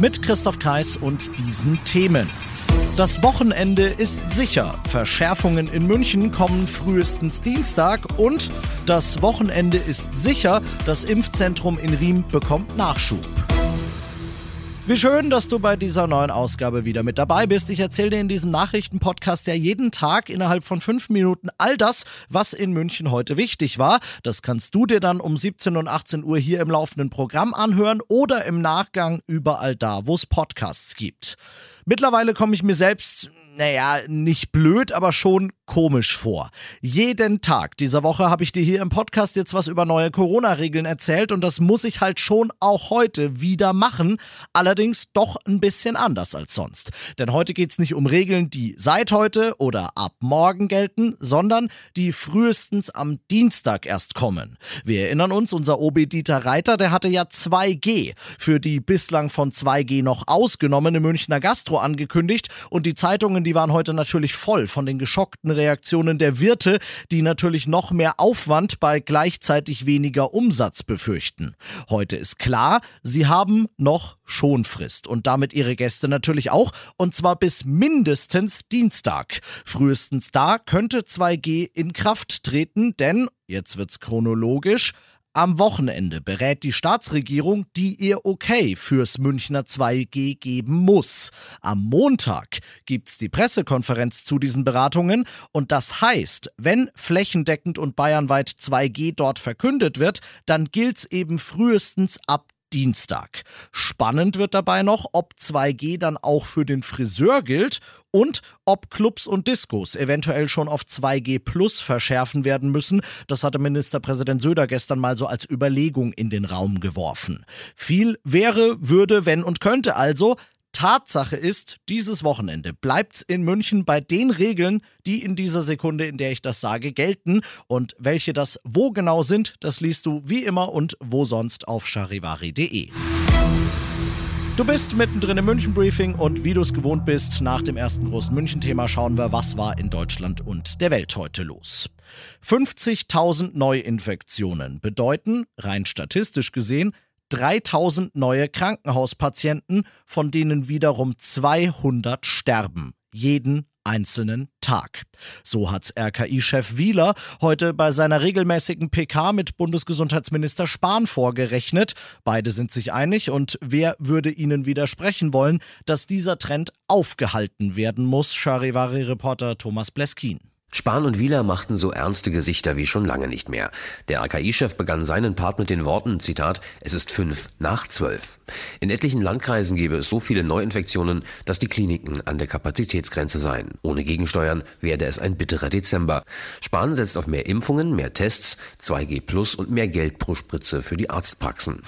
Mit Christoph Kreis und diesen Themen. Das Wochenende ist sicher. Verschärfungen in München kommen frühestens Dienstag und das Wochenende ist sicher. Das Impfzentrum in Riem bekommt Nachschub. Wie schön, dass du bei dieser neuen Ausgabe wieder mit dabei bist. Ich erzähle dir in diesem Nachrichtenpodcast ja jeden Tag innerhalb von fünf Minuten all das, was in München heute wichtig war. Das kannst du dir dann um 17 und 18 Uhr hier im laufenden Programm anhören oder im Nachgang überall da, wo es Podcasts gibt. Mittlerweile komme ich mir selbst naja, nicht blöd, aber schon komisch vor. Jeden Tag dieser Woche habe ich dir hier im Podcast jetzt was über neue Corona-Regeln erzählt und das muss ich halt schon auch heute wieder machen. Allerdings doch ein bisschen anders als sonst. Denn heute geht es nicht um Regeln, die seit heute oder ab morgen gelten, sondern die frühestens am Dienstag erst kommen. Wir erinnern uns, unser OB Dieter Reiter, der hatte ja 2G für die bislang von 2G noch ausgenommene Münchner Gastro angekündigt und die Zeitungen Zeitungen, die waren heute natürlich voll von den geschockten Reaktionen der Wirte, die natürlich noch mehr Aufwand bei gleichzeitig weniger Umsatz befürchten. Heute ist klar, sie haben noch Schonfrist und damit ihre Gäste natürlich auch, und zwar bis mindestens Dienstag. Frühestens da könnte 2G in Kraft treten, denn, jetzt wird's chronologisch, am Wochenende berät die Staatsregierung, die ihr Okay fürs Münchner 2G geben muss. Am Montag gibt's die Pressekonferenz zu diesen Beratungen und das heißt, wenn flächendeckend und bayernweit 2G dort verkündet wird, dann gilt's eben frühestens ab Dienstag. Spannend wird dabei noch, ob 2G dann auch für den Friseur gilt und ob Clubs und Diskos eventuell schon auf 2G Plus verschärfen werden müssen. Das hatte Ministerpräsident Söder gestern mal so als Überlegung in den Raum geworfen. Viel wäre, würde, wenn und könnte also. Tatsache ist, dieses Wochenende bleibt's in München bei den Regeln, die in dieser Sekunde, in der ich das sage, gelten. Und welche das wo genau sind, das liest du wie immer und wo sonst auf charivari.de. Du bist mittendrin im München Briefing und wie du es gewohnt bist, nach dem ersten großen München-Thema schauen wir, was war in Deutschland und der Welt heute los. 50.000 Neuinfektionen bedeuten, rein statistisch gesehen, 3000 neue Krankenhauspatienten, von denen wiederum 200 sterben. Jeden einzelnen Tag. So hat RKI-Chef Wieler heute bei seiner regelmäßigen PK mit Bundesgesundheitsminister Spahn vorgerechnet. Beide sind sich einig und wer würde ihnen widersprechen wollen, dass dieser Trend aufgehalten werden muss, Charivari-Reporter Thomas Bleskin. Spahn und Wieler machten so ernste Gesichter wie schon lange nicht mehr. Der AKI-Chef begann seinen Part mit den Worten, Zitat, es ist fünf nach zwölf. In etlichen Landkreisen gäbe es so viele Neuinfektionen, dass die Kliniken an der Kapazitätsgrenze seien. Ohne Gegensteuern werde es ein bitterer Dezember. Spahn setzt auf mehr Impfungen, mehr Tests, 2G Plus und mehr Geld pro Spritze für die Arztpraxen.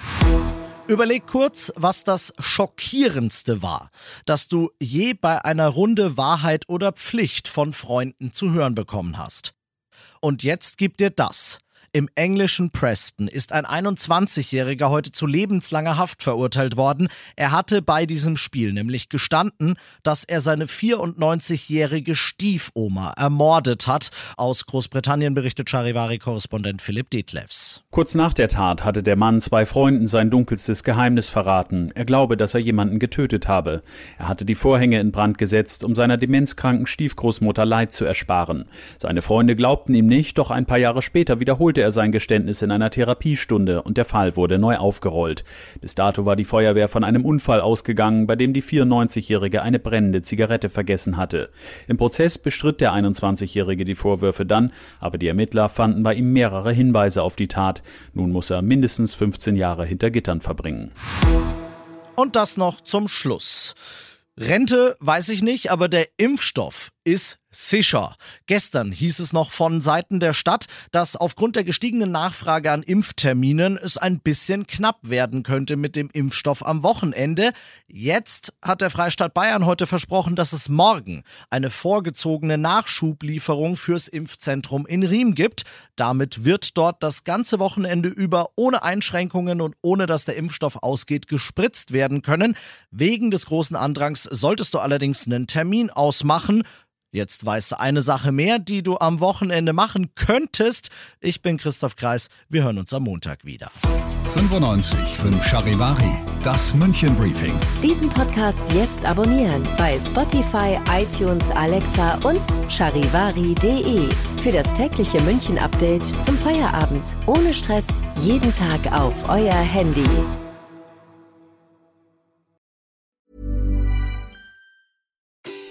Überleg kurz, was das Schockierendste war, das du je bei einer Runde Wahrheit oder Pflicht von Freunden zu hören bekommen hast. Und jetzt gib dir das. Im englischen Preston ist ein 21-Jähriger heute zu lebenslanger Haft verurteilt worden. Er hatte bei diesem Spiel nämlich gestanden, dass er seine 94-jährige Stiefoma ermordet hat. Aus Großbritannien berichtet Charivari-Korrespondent Philipp Detlefs. Kurz nach der Tat hatte der Mann zwei Freunden sein dunkelstes Geheimnis verraten. Er glaube, dass er jemanden getötet habe. Er hatte die Vorhänge in Brand gesetzt, um seiner demenzkranken Stiefgroßmutter Leid zu ersparen. Seine Freunde glaubten ihm nicht, doch ein paar Jahre später wiederholte er sein Geständnis in einer Therapiestunde und der Fall wurde neu aufgerollt. Bis dato war die Feuerwehr von einem Unfall ausgegangen, bei dem die 94-Jährige eine brennende Zigarette vergessen hatte. Im Prozess bestritt der 21-Jährige die Vorwürfe dann, aber die Ermittler fanden bei ihm mehrere Hinweise auf die Tat. Nun muss er mindestens 15 Jahre hinter Gittern verbringen. Und das noch zum Schluss. Rente weiß ich nicht, aber der Impfstoff ist sicher. Gestern hieß es noch von Seiten der Stadt, dass aufgrund der gestiegenen Nachfrage an Impfterminen es ein bisschen knapp werden könnte mit dem Impfstoff am Wochenende. Jetzt hat der Freistaat Bayern heute versprochen, dass es morgen eine vorgezogene Nachschublieferung fürs Impfzentrum in Riem gibt. Damit wird dort das ganze Wochenende über ohne Einschränkungen und ohne dass der Impfstoff ausgeht gespritzt werden können. Wegen des großen Andrangs solltest du allerdings einen Termin ausmachen. Jetzt weißt du eine Sache mehr, die du am Wochenende machen könntest. Ich bin Christoph Kreis. Wir hören uns am Montag wieder. 95 5 Charivari, das München Briefing. Diesen Podcast jetzt abonnieren bei Spotify, iTunes, Alexa und charivari.de. Für das tägliche München Update zum Feierabend. Ohne Stress, jeden Tag auf euer Handy.